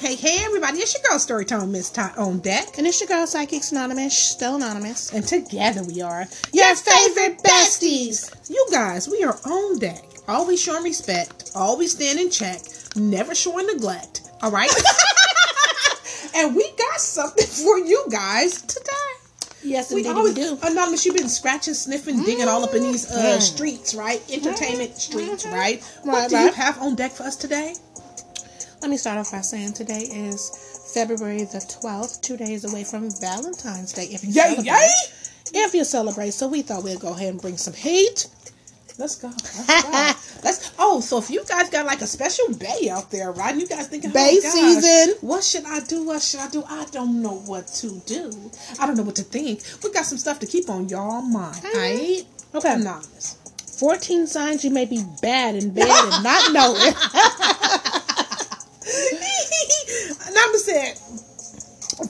Hey, hey, everybody! It's your girl Storytime Miss Tot on deck, And it's your girl, Psychics Anonymous, still anonymous. and together we are Your favorite besties. You guys, we are on deck, always showing respect, always stand in check, never showing neglect. All right, and we got something for you guys today. Yes, We always we do. anonymous. You've been scratching, sniffing, digging all up in these uh, Mm. streets, right? Entertainment streets, Mhm. right? What Right, do you have on deck for us today? Let me start off by saying today is February the 12th, two days away from Valentine's Day. If you Yay, celebrate. yay! If you celebrate, so we thought we'd go ahead and bring some heat. Let's go. Let's go. Let's. Oh, so if you guys got like a special bay out there, right? You guys thinking, oh Bay oh, season. What should I do? What should I do? I don't know what to do. I don't know what to think. We got some stuff to keep on y'all mind. Right? Okay. Anonymous. 14 signs you may be bad in bed and not know it. Anonymous said.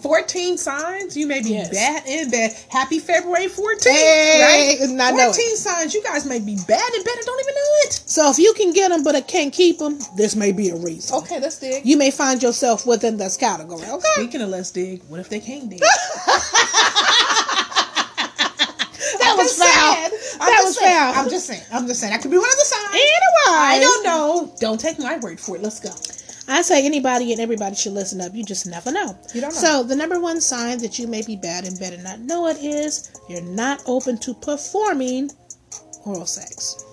14 signs you may be Yes. bad in bed. Happy February 14th, Hey, right? and I know it. 14 signs you guys may be bad in bed and don't even know it. So if you can get them but I can't keep them, this may be a reason. Okay, let's dig. You may find yourself within this category. Okay. Speaking of let's dig, what if they can't dig? That was foul. That was foul. I'm just saying. I'm just saying. That could be one of the signs. Anyway, I don't know. Don't take my word for it. Let's go. I say anybody and everybody should listen up. You just never know. You don't know. So the number one sign that you may be bad in bed and not know it is you're not open to performing oral sex.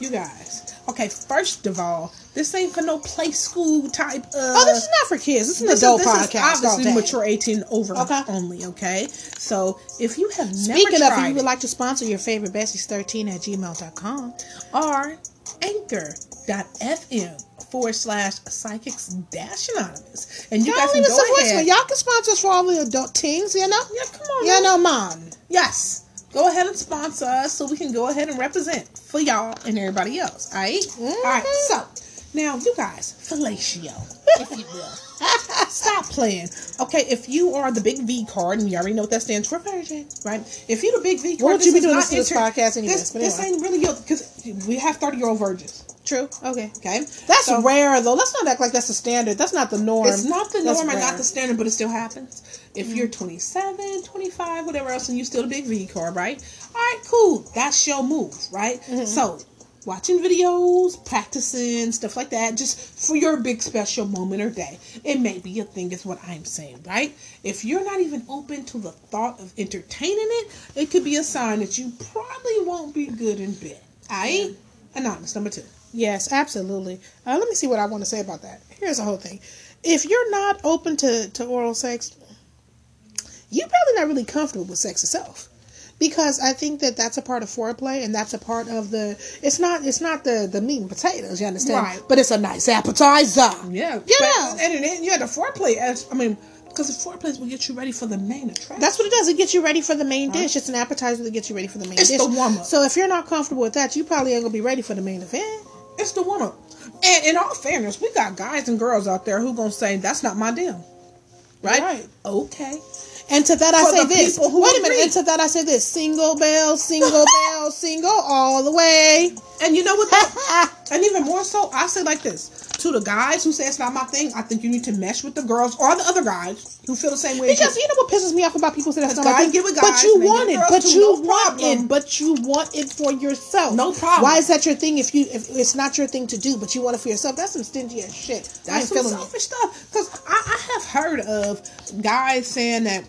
You guys. Okay, first of all, this ain't for no play school type of. oh, this is not for kids. This is an adult is, this podcast. is obviously mature 18 over Okay. only, okay? So if you have Speaking never of, if you would like to sponsor your favorite besties13 at gmail.com. or anchor.fm forward slash psychics dash anonymous. And you Y'all guys can us go a ahead. voicemail. Y'all can sponsor us for all the adult teens, you know? Yeah, come on. You now. know, mom. Yes. Go ahead and sponsor us so we can go ahead and represent for y'all and everybody else. All right? All right. Mm-hmm. So, now, you guys, fellatio, if you will. Stop playing. Okay, if you are the big V card, and you already know what that stands for, virgin, right? If you're the big V card, What would you be doing not listening to this inter- podcast anyways? This, this anyway. ain't really your, because we have 30 year old virgins, True. Okay. okay? That's So- rare, though. Let's not act like that's the standard. That's not the norm. It's not the norm rare. not the standard, but it still happens. If mm-hmm. you're 27, 25, whatever else, and you still a big V card, right? All right, cool. That's your move, right? Mm-hmm. So, watching videos, practicing, stuff like that, just for your big special moment or day. It may be a thing, is what I'm saying, right? If you're not even open to the thought of entertaining it, it could be a sign that you probably won't be good in bed. I right? Anonymous, number two. Yes, absolutely. Uh, let me see what I want to say about that. Here's the whole thing. If you're not open to, to oral sex, you're probably not really comfortable with sex itself. Because I think that that's a part of foreplay, and that's a part of the. It's not. It's not the the meat and potatoes. You understand? Right. But it's a nice appetizer. Yeah. Yeah. But, and then you had the foreplay as I mean, because the foreplay will get you ready for the main attraction. That's what it does. It gets you ready for the main dish. It's an appetizer that gets you ready for the main It's dish. the warm-up. So if you're not comfortable with that, you probably ain't gonna be ready for the main event. It's the woman. And in all fairness, we got guys and girls out there who gonna say that's not my deal. Right? Right. Okay. And to that I For say this. Wait a minute. agree. And to that I say this. Single bell, single bell, single all the way. And you know what? and even more so, I say like this to the guys who say it's not my thing. I think you need to mesh with the girls or the other guys who feel the same way. Because you. you know what pisses me off about people saying that's not my thing? with But you want it. But you no want problem. it. But you want it for yourself. No problem. Why is that your thing if you if it's not your thing to do, but you want it for yourself? That's some stingy ass shit. That's some feeling it. selfish stuff. Because I, I have heard of guys saying that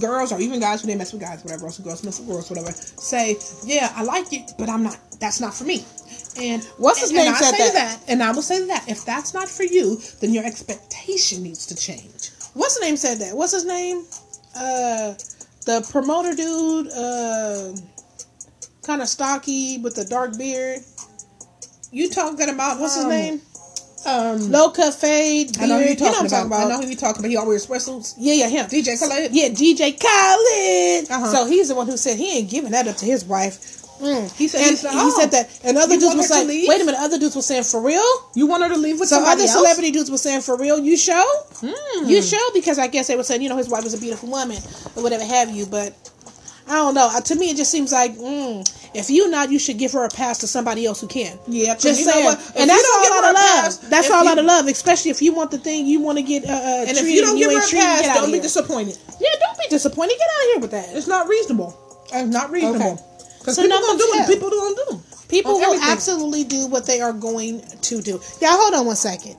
girls or even guys when they mess with guys, whatever, else girls mess with girls, whatever, say, "Yeah, I like it, but I'm not. That's not for me." And What's his and, and name I said say that? and I will say that if that's not for you, then your expectation needs to change. What's the name said that? What's his name? Uh, the promoter dude, uh, kind of stocky with the dark beard. You talking about What's um, his name? Um, Low cut fade. Beard. I know who you're you know talking about. I know who you're talking about. He always wears sweatsuits. Yeah, yeah, him. DJ Khaled. Yeah, DJ Khaled. Uh-huh. So he's the one who said he ain't giving that up to his wife. Mm. He said and he oh. said that, and other dudes were saying? "Wait a minute." Other dudes were saying, "For real?" You want her to leave with Some other else? celebrity dudes were saying, "For real?" You show? Hmm. You show because I guess they were saying, you know, his wife was a beautiful woman or whatever have you. But I don't know. Uh, To me, it just seems like mm, if you not, you should give her a pass to somebody else who can. Yeah, just you know saying. And that's all out of love. pass, that's all you- out of love. Especially if you want the thing you want to get uh, uh, And if you don't and give her a treated, pass, don't be here. disappointed. Yeah, don't be disappointed. Get out of here with that. It's not reasonable. It's not reasonable. Because So people gonna do what people gonna do. People will everything. absolutely do what they are going to do. Yeah, hold on one second.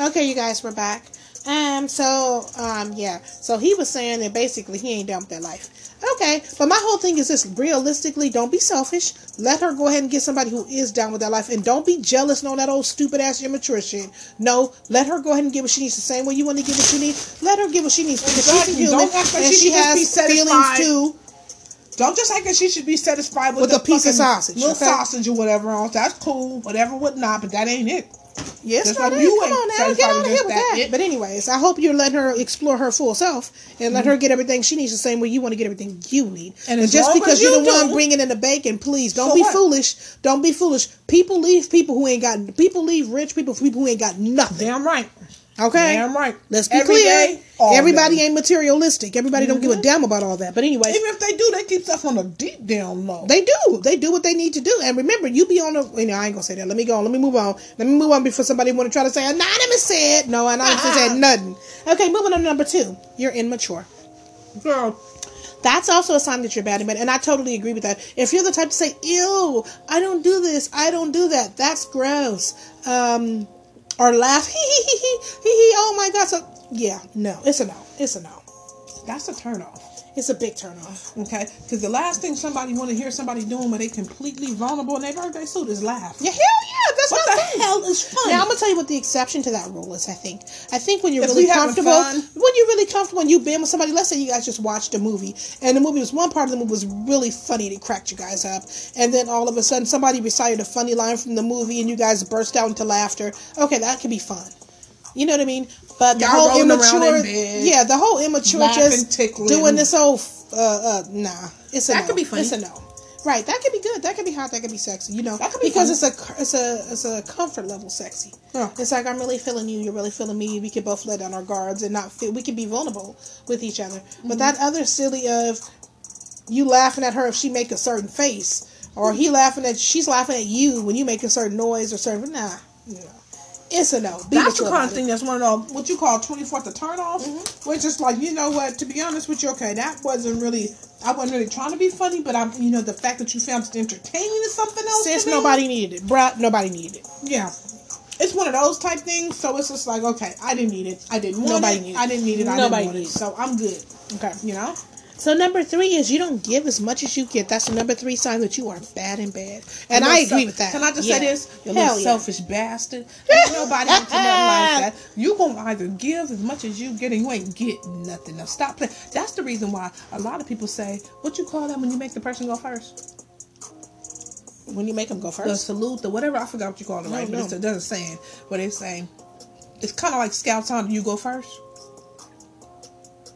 Okay, you guys, we're back. Um, so, um, yeah. So he was saying that basically he ain't down with that life. Okay, but my whole thing is this: realistically, don't be selfish. Let her go ahead and get somebody who is down with that life, and don't be jealous all that old stupid ass immature shit. No, let her go ahead and get what she needs. The same way you want to give what she needs, let her get what she needs because Exactly. she's human Don't act like and she she has be feelings too. Don't just act like she should be satisfied with, With the a piece of sausage, little okay? sausage or whatever else. That's cool, whatever, whatnot, but that ain't it. Yes, Just not like you Come ain't on now, get out of here with that that. But anyways, I hope you're letting her explore her full self and let mm-hmm. her get everything she needs the same way you want to get everything you need. And just because you're you the one bringing in the bacon, please don't So be what? foolish. Don't be foolish. People leave people who ain't got. People leave rich people for people who ain't got nothing. Damn right. Okay, Damn right. Let's be Every clear. day, Everybody day. ain't materialistic. Everybody don't give a damn about all that. But anyway, Even if they do, they keep stuff on a deep down low. they do. They do what they need to do. And remember, you be on the. You know, I ain't gonna say that. Let me go on. Let me move on. Let me move on before somebody want to try to say anonymous said. No, anonymous said nothing. Okay, moving on to number two. You're immature. Girl, That's also a sign that you're bad in bed, and I totally agree with that. If you're the type to say, "Ew, I don't do this, I don't do that," that's gross. Um, or laugh, hee hee hee hee hee. Oh my god! So yeah, no, it's a no. It's a no. that's a turn off. It's a big turn off. Okay? Because the last thing somebody want to hear somebody doing when they completely vulnerable in their birthday suit is laugh. Yeah, hell yeah, that's What the hell is funny? Now I'm gonna tell you what the exception to that rule is. I think. I think when you're If really comfortable, fun. when you're really comfortable, and you've been with somebody. Let's say you guys just watched a movie, and the movie was one part of the movie was really funny and it cracked you guys up, and then all of a sudden somebody recited a funny line from the movie, and you guys burst out into laughter. Okay, that could be fun. You know what I mean? But the Y'all whole immature, in bed, yeah, the whole immature just tickling. doing this whole, uh, uh, nah, it's a That no. could be funny. It's a no. Right, that could be good. That could be hot. That could be sexy. You know, That could be because fun. it's a it's a it's a comfort level sexy. Yeah. It's like I'm really feeling you. You're really feeling me. We could both let down our guards and not feel. We could be vulnerable with each other. Mm-hmm. But that other silly of you laughing at her if she make a certain face, or he laughing at she's laughing at you when you make a certain noise or certain nah, you know, it's a no. Be That's the kind of thing that's one of the what you call twenty fourth a turn off. Mm-hmm. Which is like, you know what, to be honest with you, okay, that wasn't really I wasn't really trying to be funny, but I'm you know, the fact that you found it entertaining is something else. Since nobody needed it, bruh, nobody needed it. Yeah. It's one of those type things, so it's just like, okay, I didn't need it. I didn't want Nobody it. needed I didn't need it. I Nobody didn't want needed it. So I'm good. Okay. You know? So number three is you don't give as much as you get. That's the number three sign that you are bad in bed. And I agree self- with that. Can I just Yeah. say this? You little yeah. selfish bastard. Ain't nobody into nothing like that. You gonna either give as much as you get, and you ain't get nothing. Now stop playing. That's the reason why a lot of people say, "What you call that when you make the person go first? When you make them go first? The salute, the whatever. I forgot what you call it, No, right? But no. it's, it doesn't say it. But it's saying it's kind of like Scouts on. You go first,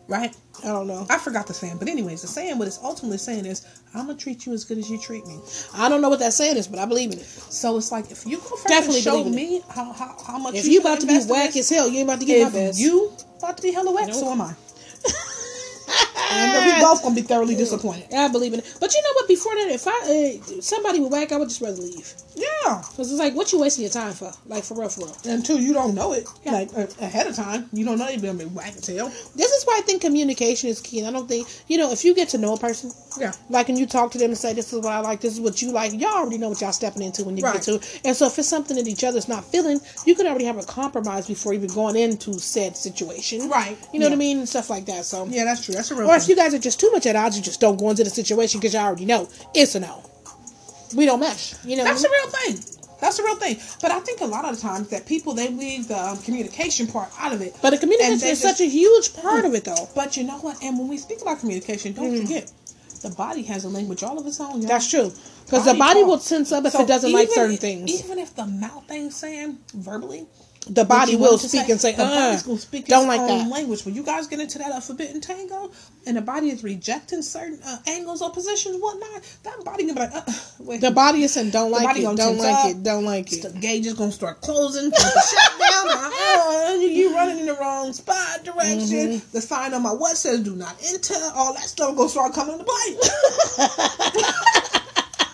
right? I don't know. I forgot the saying, but anyways, the saying what it's ultimately saying is, "I'm gonna treat you as good as you treat me." I don't know what that saying is, but I believe in it. So it's like if you go first Definitely and show me how, how, how much If you you about to be whack as hell, you ain't about to get my best. you about to be hella whack, Nope. so am I. and we both gonna be thoroughly disappointed. I believe in it. But you know what? Before that, if I uh, somebody would whack, I would just rather leave. Yeah. Cause it's like, what you wasting your time for? Like for real, for real. Until you don't know it, Yeah. like uh, ahead of time, you don't know you're gonna be hell. This is why I think communication is key. And I don't think you know if you get to know a person, Yeah. like and you talk to them and say this is what I like, this is what you like. Y'all already know what y'all stepping into when you Right. get to. And so if it's something that each other's not feeling, you can already have a compromise before even going into said situation. Right. You know what I mean and stuff like that. So Yeah, that's true. That's a real. Or if you guys are just too much at odds, you just don't go into the situation because you already know it's a no. We don't mesh. You know. That's a real thing. That's a real thing. But I think a lot of the times that people they leave the um, communication part out of it. But the communication is just- such a huge part of it, though. But you know what? And when we speak about communication, don't forget the body has a language all of its own. y'all. That's true. Because the Body talk. will sense up if So it doesn't like certain if- things. Even if the mouth ain't saying verbally, the body will speak and say, the uh, body's gonna speak don't like that. language. When you guys get into that uh, forbidden tango, and the body is rejecting certain uh, angles or positions, whatnot, that body gonna be like, uh, wait. The body is saying, don't like it, don't like up. it, don't like it. the gauge is gonna start closing. shut down. Uh, you, running in the wrong spot, direction. The sign on my what says "Do not enter." All that stuff gonna start coming into play.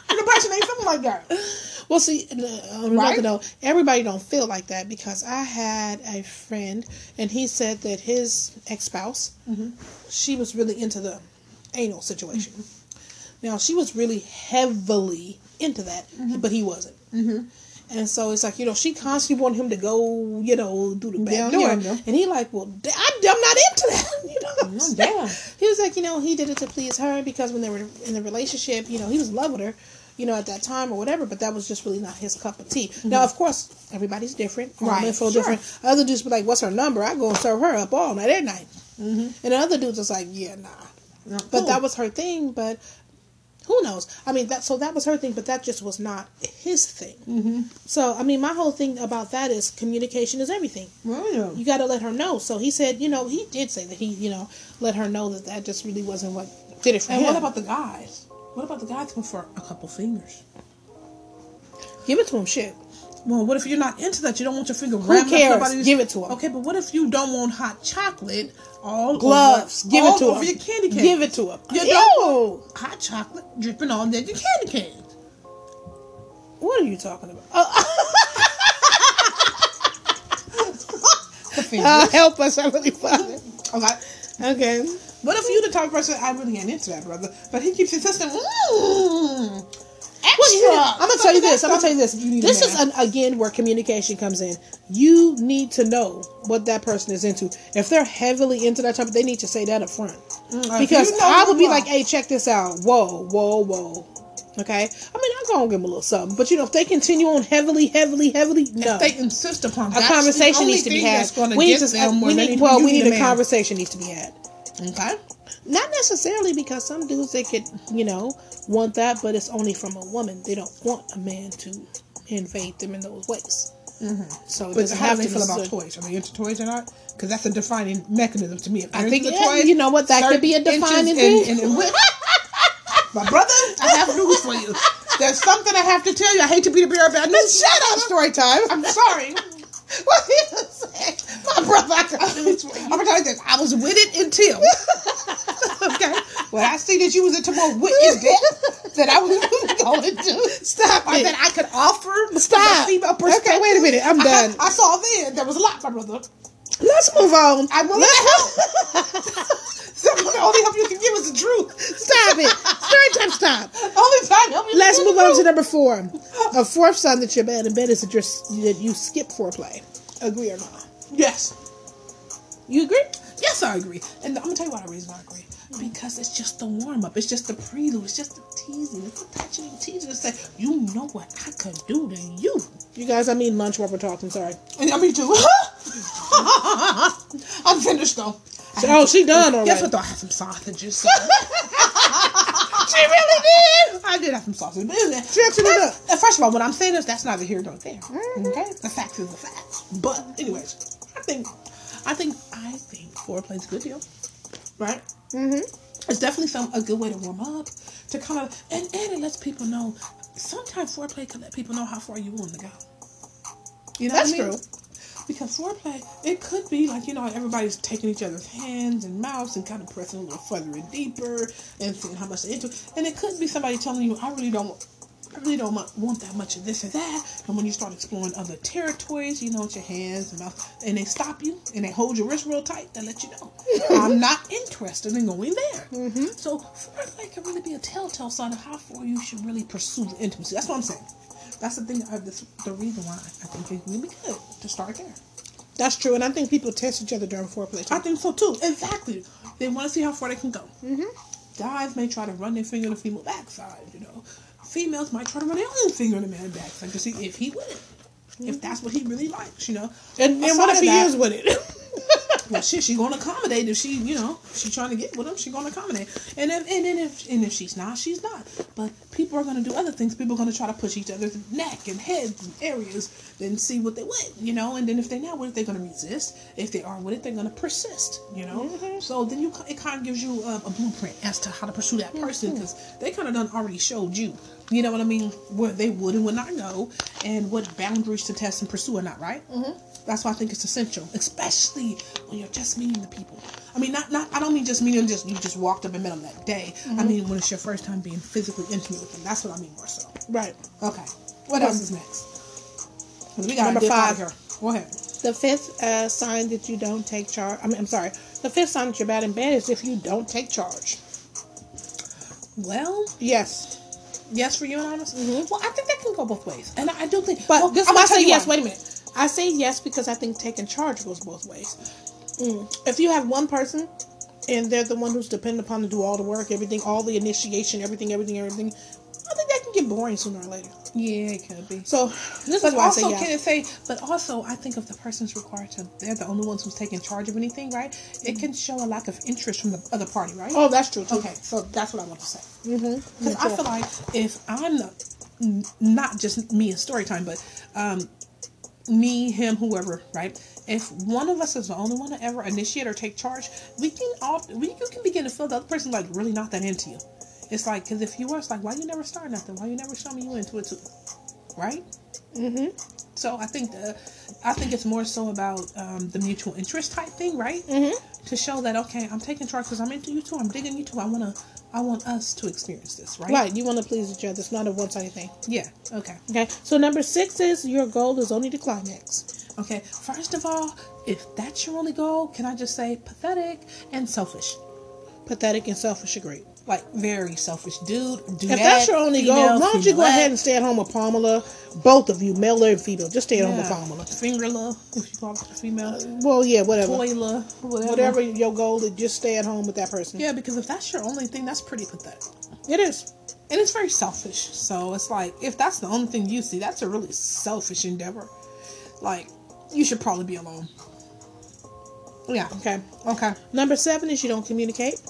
the person ain't feeling like that. Well, see, uh, on Right? note, everybody don't feel like that because I had a friend, and he said that his ex spouse, she was really into the anal situation. Now she was really heavily into that, but he wasn't. Mm-hmm. And so it's like you know she constantly wanted him to go, you know, do the back door, and he like, well, da- I, I'm not into that. You know, what I'm Oh, saying? damn. He was like, you know, he did it to please her because when they were in the relationship, you know, he was in love with her, you know, at that time or whatever. But that was just really not his cup of tea. Now, of course, everybody's different. Right, feel sure. different. Other dudes be like, what's her number? I go and serve her up all night, at night. Mm-hmm. And other dudes was like, yeah, nah. But that was her thing. But who knows? I mean, that so that was her thing, but that just was not his thing. Mm-hmm. So I mean, my whole thing about that is communication is everything. Yeah. You got to let her know. So he said, you know, he did say that he, you know, let her know that that just really wasn't what did it for And him. what about the guys? What about the guys who for a couple fingers? give it to him? Shit. Well, what if you're not into that? You don't want your finger Who wrapped up cares? Give it to him. Okay, but what if you don't want hot chocolate all Gloves. over, give all it to over him. your candy cane? Give it to him. You Ew. don't hot chocolate dripping on your candy cane. What are you talking about? The fingers. uh, help us! Found it. okay. Okay. What if you the type of person I really ain't into that, brother? But he keeps insisting. Extra. I'm gonna tell you this. I'm gonna tell you this. You need This is an, again where communication comes in. You need to know what that person is into. If they're heavily into that type, they need to say that up front. Mm, Because you know I would be like, "Hey, check this out. Whoa, whoa, whoa." Okay. I mean, I'm gonna give them a little something, but you know, if they continue on heavily, heavily, heavily, no. If they insist upon a conversation needs to be had. We need to. we need well, we need a man. conversation needs to be had. Okay. Not necessarily because some dudes they could, you know, want that, but it's only from a woman. They don't want a man to invade them in those ways. Mm-hmm. So But how do they feel about toys? Are they into toys or not? Because that's a defining mechanism to me. I think yeah, you know what that could be a defining thing. and- and- and My brother, I have news for you. There's something I have to tell you. I hate to be the bearer of bad news. Shut up, story time. I'm sorry. what did you say? My brother, I got news for I'm gonna tell you this. I was with it until okay. When I see that you was into more witness in depth that I was going to Stop or it. that I could offer Stop. from a female perspective. Okay, wait a minute. I'm done. I, saw then there was a lot, my brother. Let's move on. I'm willing to help. The only help you can give is the truth. Stop it. Story time, stop. Only time help Let's move on to number four. A fourth sign that you're bad in bed is that, you're, that you skip foreplay. Agree or not? Yes. You agree? Yes, I agree. And I'm gonna tell you why the reason I agree. Because it's just the warm up. It's just the prelude. It's just the teasing. It's the touching and teasing to say, you know what I could do to you. You guys, I mean lunch while we're talking. Sorry. And I mean too. I'm finished though. So, oh, she done already. Guess what though? I had some sausages. so- She really did. I did have some sausages. But anyway, She actually did uh, first of all, when I'm saying this, that's neither here nor there. Mhm. Okay? The fact is the fact. But anyways, I think I think I think foreplay's a good deal. Right? Mm-hmm. It's definitely some a good way to warm up, to kind of and, and it lets people know. Sometimes foreplay can let people know how far you want to go. You know That's what I mean? true. Because foreplay, it could be like you know everybody's taking each other's hands and mouths and kind of pressing a little further and deeper and seeing how much they're into. it. And it could be somebody telling you, "I really don't." I really don't want- that much of this or that. And when you start exploring other territories, you know, with your hands and mouth, and they stop you and they hold your wrist real tight, they let you know, I'm not interested in going there. Mm-hmm. So foreplay can really be a telltale sign of how far you should really pursue the intimacy. That's what I'm saying. That's the thing. Uh, this, the reason why I think it's really good to start there. That's true, and I think people test each other during foreplay too. I think so too. Exactly. They want to see how far they can go. Mm-hmm. Guys may try to run their finger in the female backside. You know, females might try to run their own finger in the man's backside to see if he would. If that's what he really likes, you know. And, and what if he that- is with it? Well, shit, she gonna accommodate if she, you know, she trying to get with him. She gonna accommodate, and if and then if and if she's not, she's not. But people are gonna do other things. People are gonna try to push each other's neck and heads and areas, and see what they want, you know. And then if they're not with it, they're gonna resist. If they are with it, they're gonna persist, you know. Mm-hmm. So then you it kind of gives you a, a blueprint as to how to pursue that person mm-hmm. because they kind of done already showed you You know what I mean? Where they would and would not go, and what boundaries to test and pursue or not, right? Mm-hmm. That's why I think it's essential, especially when you're just meeting the people. I mean, not not. I don't mean just meeting them. Just you just walked up and met them that day. Mm-hmm. I mean when it's your first time being physically intimate with them. That's what I mean more so. Right. Okay. What else is next? We got Number to dip out five. here. Go ahead. The fifth uh, sign that you don't take charge. I mean, I'm sorry. The fifth sign that you're bad in bed is if you don't take charge. Well, Yes. Yes for you and honest. Well, I think that can go both ways, and I, I do think. Mm-hmm. But well, this I'm is why I gonna say yes. why. Wait a minute. I say yes because I think taking charge goes both ways. Mm. If you have one person and they're the one who's dependent upon to do all the work, everything, all the initiation, everything, everything, everything, I think can get boring sooner or later. Yeah, it could be. So this is why I say yes. can it say? But also, I think if the person's required to, they're the only ones who's taking charge of anything, right? It can show a lack of interest from the other party, right? oh, that's true too. Okay, so that's what I want to say. Mm-hmm. Because I feel like if I'm not, not just me in story time, but um, me, him, whoever, right? If one of us is the only one to ever initiate or take charge, we can all we you can begin to feel the other person like really not that into you. It's like because if you were, it's like why you never start nothing? Why you never show me you into it too? Right? Mm-hmm. So I think the, I think it's more so about um, the mutual interest type thing, right? Mm-hmm. To show that okay, I'm taking charge because I'm into you too. I'm digging you too. I wanna, I want us to experience this, right? Right. You want to please each other. It's not a one-sided thing. Yeah. Okay. Okay. So number six is your goal is only to climax. Okay. First of all, if that's your only goal, can I just say pathetic and selfish? Pathetic and selfish. Agree. Like very selfish, dude. Do If that, that's your only goal, why don't you go ahead and stay at home with Pamela? Both of you, male and female, just stay at home with yeah. Pamela. Finger love, if you call it female. Uh, well, yeah, whatever. Toy whatever. Whatever your goal is, just stay at home with that person. Yeah, because if that's your only thing, that's pretty pathetic. It is. And it's very selfish. So it's like, if that's the only thing you see, that's a really selfish endeavor. Like, you should probably be alone. Yeah. Okay. Okay. Number seven is you don't communicate.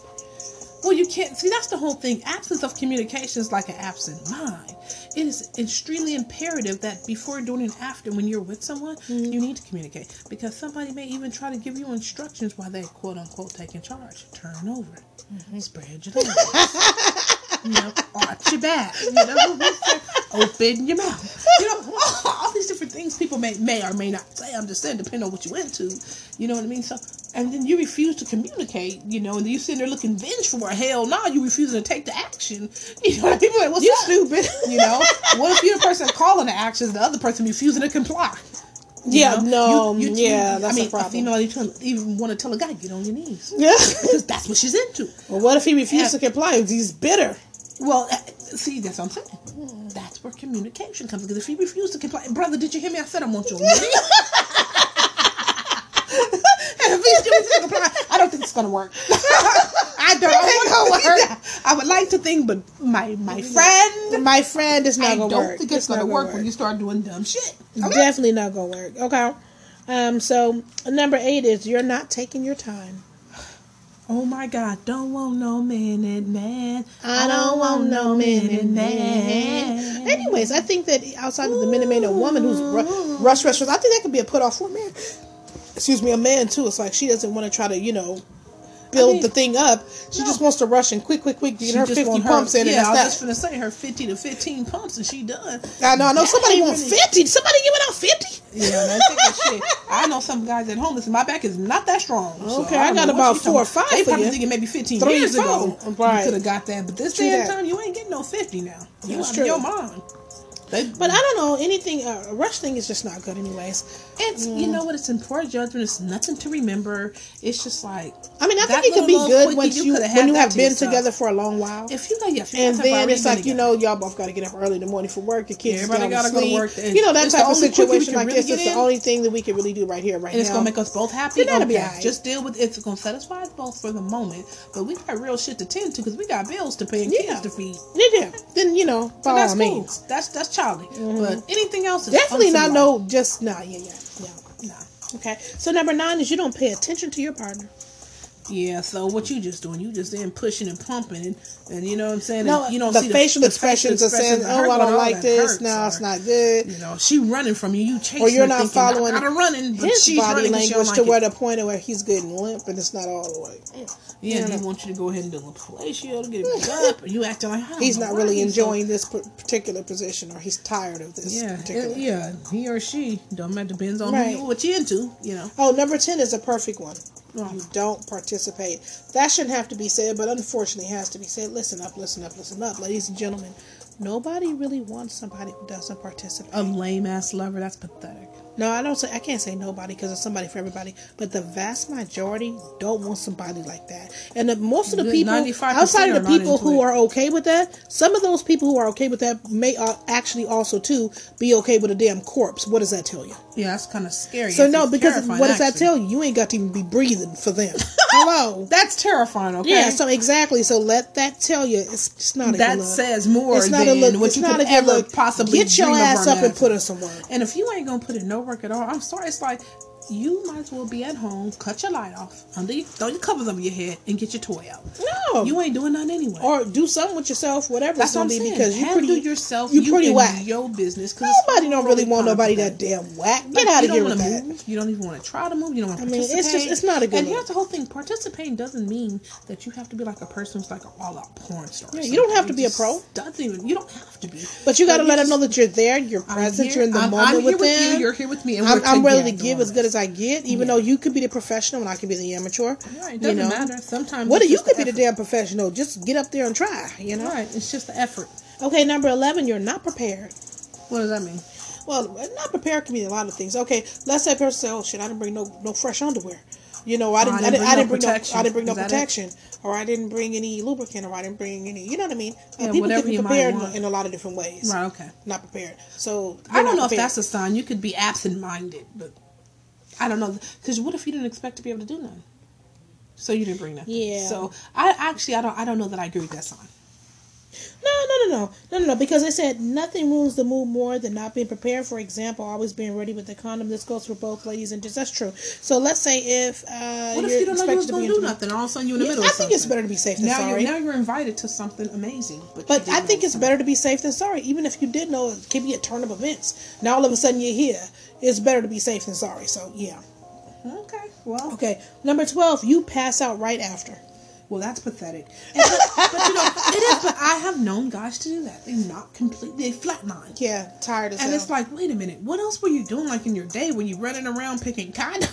Well, you can't see. That's the whole thing. Absence of communication is like an absent mind. It is extremely imperative that before, during, and after, when you're with someone, you mm-hmm. need to communicate because somebody may even try to give you instructions while they quote unquote taking charge. Turn over, mm-hmm. spread your legs, you know, arch your back, you know, open your mouth. You know, all these different things people may may or may not say. I'm just saying, depending on what you into. You know what I mean? So, and then you refuse to communicate. You know, and then you sitting there looking vengeful. Or hell, no, you refusing to take the action. You know, people like, what's You up? stupid. You know, what if you're the person calling the actions, the other person refusing to comply? You Yeah, know? no, yeah, that's I mean, a problem. female even, even want to tell a guy get on your knees Yeah. because that's what she's into. well, what if he refuses Yeah. to comply? He's bitter. Well, uh, see, that's what I'm saying. That's where communication comes. Because if he refused to comply, brother, did you hear me? I said I want you on your knees. and if he refuses to comply, I don't think it's gonna work. I don't gonna think work. I would like to think, but my my friend, My friend, is not I gonna don't work. think it's, gonna, not work, when you start doing dumb shit. Okay? Definitely not gonna work. Okay. Um. So number eight is you're not taking your time. Oh my God! Don't want no minute man. I don't want no minute man. Anyways, I think that outside of the minute man, a woman who's rush, rush, rush, I think that could be a put off for a man. Excuse me, a man too. It's like she doesn't want to try to, you know, build mean, the thing up. She no. just wants to rush and quick, quick, quick get She her fifty want her- pumps in, Yeah, I and was that's just gonna say her fifty to fifteen pumps, and she done. I know, I know. That Somebody ain't want really- fifty. Somebody giving out fifty. Yeah, shit. I know some guys at home. Listen, my back is not that strong. so Okay, I don't got about four or five They probably thinking maybe fifteen Three, years ago Right. you could have got that, but this True day and that. time you ain't getting no fifty now. You out of your mind. They, But I don't know anything. Uh, a rush thing is just not good, anyways. it's you know what? It's in poor judgment. It's nothing to remember. It's just like I mean, I think it could be good once you you when you have to been yourself. together for a long while. if you got your And then it's like you know, y'all both got to get up early in the morning for work. Your kids Everybody got gotta to go to work, and You know that it's the type of only quickie we situation can like really this is the only thing that we can really do right here, right and it's now. gonna make us both happy. Then that'll be Okay. Just deal with it's gonna satisfy us both for the moment, but we got real shit to tend to because we got bills to pay and kids to feed. yeah, yeah. Then you know, by that's all means, Mm-hmm. That's that's childish. But mm-hmm. anything else is definitely not no. Just nah, yeah, yeah, yeah. Nah. Okay. So number nine is you don't pay attention to your partner. Yeah, so what you just doing? You just in pushing and pumping, and, and you know what I'm saying. No, and you don't the see facial the expressions are saying, "Oh, I don't like this. No, it's not good." You know, she running from you. You chasing Or you're not thinking, following gotta running, but his she's body running 'cause she don't language like to it. where the point of where he's getting limp and it's not all the way. Yeah, you he know. wants you to go ahead and do a fellatio to get it up, and you acting like He's not really enjoying this particular position, or he's tired of this Yeah, particular. yeah, he or she don't matter. Depends on Right. who you, what you into. You know. Oh, number 10 is a perfect one. Oh. You don't participate. That shouldn't have to be said, but unfortunately has to be said. Listen up, listen up, listen up. Ladies and gentlemen, nobody really wants somebody who doesn't participate. A lame ass lover. That's pathetic. No, I don't say I can't say nobody because it's somebody for everybody, but the vast majority don't want somebody like that. And the, most of the people outside of the people who it. are okay with that, some of those people who are okay with that may uh, actually also too be okay with a damn corpse. What does that tell you? Yeah, that's kind of scary. So It's- no, because what does that tell you? You ain't got to even be breathing for them. Hello. That's terrifying. Okay. Yeah, so exactly. So let that tell you it's just not a that says more it's not than a look. what it's you not could ever look. possibly Get your ass up and put her somewhere. And if you ain't gonna put in no work at all, I'm sorry. It's like you might as well be at home, cut your light off, under your, throw your covers over your head, and get your toy out. No, You ain't doing nothing anyway. or do something with yourself, whatever That's what I'm saying. because you pretty yourself. You you pretty and whack. Your business. Cause Nobody don't really want nobody that. that damn whack. Like, Get out you of here with that. move. You don't even want to try to move. You don't want to I mean, participate. it's just- it's not a good And look. here's the whole thing: participating doesn't mean that you have to be like a person who's like an all-out porn star. Yeah, you don't have to be a pro. Doesn't even. You don't have to be. But you got to let them know that you're there, you're present, you're in the moment with you, them. you're here with me, I'm, I'm ready to give as good as I get, even Yeah. though you could be the professional and I could be the amateur. Right, it doesn't know? matter. Sometimes What it's you could be the damn professional. Just get up there and try. You know. Right, it's just the effort. Okay, number eleven. You're not prepared. What does that mean? Well, not prepared can mean a lot of things. Okay, let's say a person say, "Oh shit, I didn't bring no no fresh underwear." You know, I didn't, I didn't, I didn't bring no, protection. I didn't bring no Is that it? protection, or I didn't bring any lubricant, or I didn't bring any. You know what I mean? Uh, Yeah, people whatever can be prepared in, in a lot of different ways. Right, okay. Not prepared. So I don't know if that's a sign. You could be absent-minded, but I don't know. Because what if you didn't expect to be able to do nothing? So you didn't bring nothing. Yeah. So I actually, I don't, I don't know that I agree with that sign. No, no, no, no, no, no, no. Because they said nothing ruins the mood more than not being prepared. For example, always being ready with the condom. This goes for both ladies and just that's true. So let's say if uh, What if you're you don't know you was expected to going to do nothing? All of a sudden, you're in the Yeah, middle. I of think it's better to be safe than now sorry. You're, now you're invited to something amazing, but But I think it's something. better to be safe than sorry. Even if you did know it could be a turn of events. Now all of a sudden you're here. It's better to be safe than sorry. So yeah. Okay, well, Okay. Number twelve, you pass out right after. well, that's pathetic. And, but, but you know, it is. But I have known guys to do that. They not completely they flatline. Yeah, tired as And hell. it's like, wait a minute, what else were you doing like in your day when you running around picking cotton?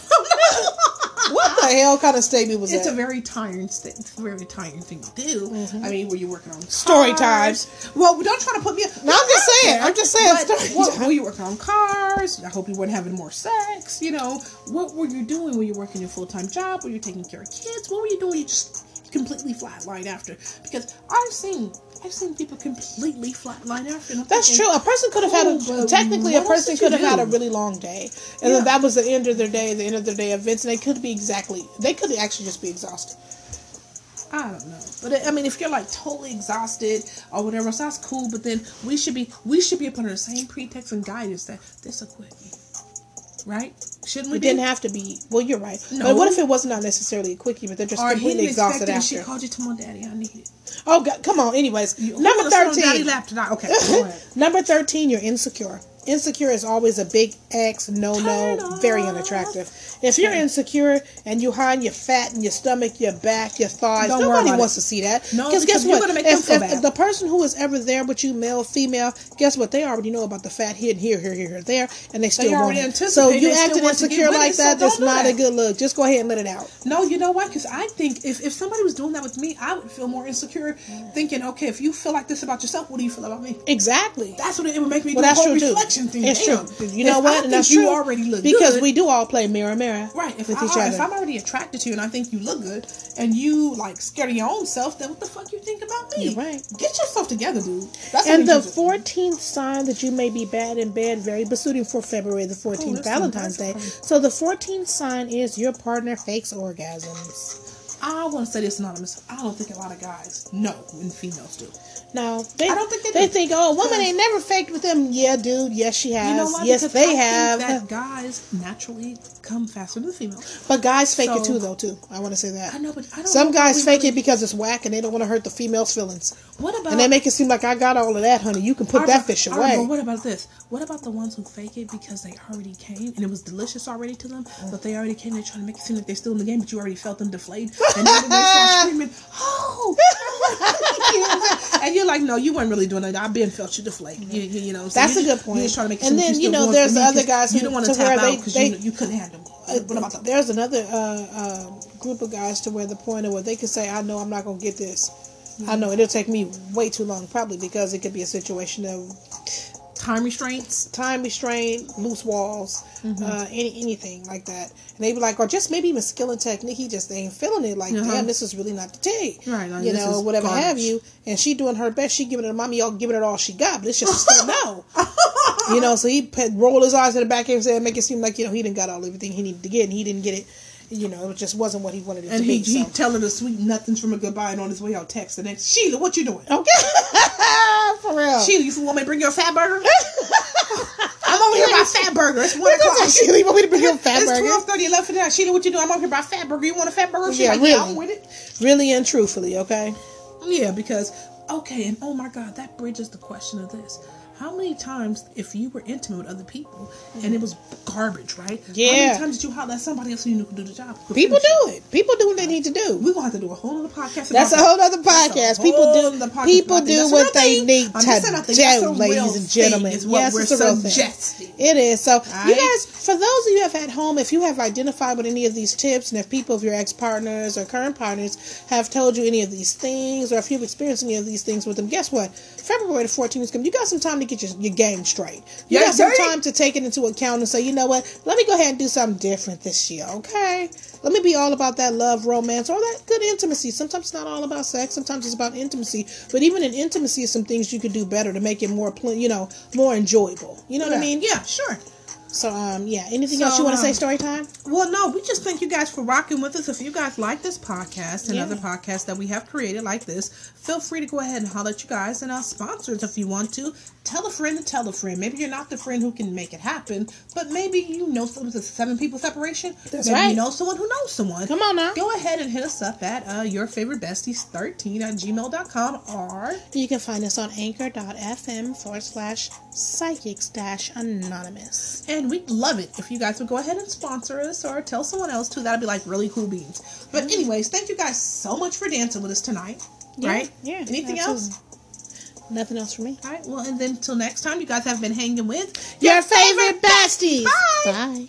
what the hell kind of statement was It's a very tiring st- It's a very tiring thing to do. Mm-hmm. I mean, were you working on Story times? Well, don't try to put me. No, I'm just saying. I'm just saying. But story what, were you working on cars? I hope you weren't having more sex. You know, what were you doing? Were you working your full time job? Were you taking care of kids? What were you doing? You just completely flatline after. Because I've seen, I've seen people completely flatline after. That's thinking, true. A person could have had a technically a person could have had a really long day, and Yeah. then that was the end of their day, the end of their day events, and they could be exactly they could actually just be exhausted. I don't know, but I mean, if you're like totally exhausted or whatever, so that's cool. But then we should be we should be up under the same pretext and guidance that this will quit me, right? Shouldn't we? It be? didn't have to be. Well, you're right. No. But what if it was not necessarily a quickie, but they're just Or completely exhausted and she called you to my daddy. I need it. Oh, God, come on. Anyways, You- number Hold on, sit on Daddy thirteen. lap tonight. Okay. Number thirteen, you're insecure. Insecure is always a big X, no, no, very unattractive. If you're insecure and you hide your fat and your stomach, your back, your thighs, Don't nobody wants it. to see that. No, guess because you're what? make if, if- if the person who is ever there with you, male, female, guess what? They already know about the fat here, here, here, here, here, there, and they still want already it. anticipate So you acting want insecure like so that, that's not a good look. Just go ahead and let it out. No, you know what? Because I think if, if somebody was doing that with me, I would feel more insecure, thinking, okay, if you feel like this about yourself, what do you feel about me? Exactly. That's what it would make me Well, do that's true too. Reflection thing. It's Damn. true. You know what? I and that's you true already look because good, we do all play mirror, mirror. Right. If, I, each other. if I'm already attracted to you and I think you look good and you like scared of your own self, then what the fuck you think about me? You're right. Get yourself together, dude. That's And the you should do. 14th sign that you may be bad in bed, very besuiting for February the 14th, Oh, Valentine's Day. So the 14th sign is your partner fakes orgasms. I want to say this anonymous. I don't think a lot of guys know when females do. No, they, I don't think they they think, oh, woman ain't never faked with them. Yeah, dude. Yes, she has. You know what? Yes, Because they I have. That guys naturally come faster than females. But guys fake it too, though. Too. I want to say that. I know, but I don't. Some guys fake really- it because it's whack and they don't want to hurt the female's feelings, What about? and they make it seem like I got all of that, honey. You can put that fish away. but what about this? What about the ones who fake it because they already came and it was delicious already to them, but they already came. They're trying to make it seem like they're still in the game, but you already felt them deflate, and then they start screaming, "Oh!" And you're like, "No, you weren't really doing it. I've been felt you deflate." You, you, you know, so That's a good point. You're just trying to make And then, you know, there's the other guys You who- don't want to to tap out because you, you couldn't handle. that? There's another uh, uh, group of guys to where the point of where they can say, "I know I'm not gonna get this. I know it'll take me way too long, probably because it could be a situation of Time restraints. time restraint, loose walls, Mm-hmm. uh, any anything like that." And they be like, or just maybe even skill and technique. He just ain't feeling it. Like, Uh-huh. damn, this is really not the tea, Right, like, you know, whatever have you. And she doing her best. She giving it, to mommy, y'all giving it all she got, but it's just still no. you know, so he put, roll his eyes in the back his head, make it seem like you know he didn't got all everything he needed to get, and he didn't get it. You know, it just wasn't what he wanted it And to he, be. he so. telling the sweet nothings from a goodbye and on his way out text the next Sheila, what you doing? Okay, for real. Sheila, you want me to bring you a fat burger? I'm over here by Fatburger. It's one o'clock. Sheila, you want me to bring you a fat Burger? it's twelve thirty, eleven fifty nine. Sheila, what you doing? I'm over here by Fatburger. You want a fat burger? She's Yeah, like, yeah, really. I'm with it. Really and truthfully, okay. Yeah, because okay, and oh my God, that bridges the question of this. How many times, if you were intimate with other people and it was garbage, right? Yeah. How many times did you holler at somebody else who you knew could do the job? People do it. People do what they need to do. We're gonna have to do a whole other podcast. That's a whole other podcast. People do podcast, people but I think do what they need I'm to just saying, I think that's do, ladies and gentlemen. is what yes, we're it's a real thing. suggesting. It is. So, you guys, for those of you have at home, if you have identified with any of these tips, and if people of your ex partners or current partners have told you any of these things, or if you've experienced any of these things with them, guess what? February the 14th is coming. You got some time to get your, your game straight. You Yeah, got some time to take it into account and say, you know what? Let me go ahead and do something different this year, okay? Let me be all about that love, romance, all that good intimacy. Sometimes it's not all about sex. Sometimes it's about intimacy. But even in intimacy, some things you could do better to make it more, you know, more enjoyable. You know what I mean? Yeah, sure. So, um, yeah. Anything So, else you want to say? um, Story time. Well, no, we just thank you guys for rocking with us. If you guys like this podcast and Yeah. other podcasts that we have created like this, feel free to go ahead and holler at you guys and our sponsors if you want to. Tell a friend to tell a friend. Maybe you're not the friend who can make it happen, but maybe you know someone with a seven people separation. That's maybe right. you know someone who knows someone. Come on now. Go ahead and hit us up at uh, your favorite besties 13 at gmail.com or You can find us on anchor.fm forward slash psychics dash anonymous. And we'd love it if you guys would go ahead and sponsor us or tell someone else too. That'd be like really cool beans. But anyways, thank you guys so much for dancing with us tonight. right? Yeah. Anything absolutely. else? Nothing else for me. All right. Well, and then till next time, you guys have been hanging with Your favorite besties. Bye. Bye.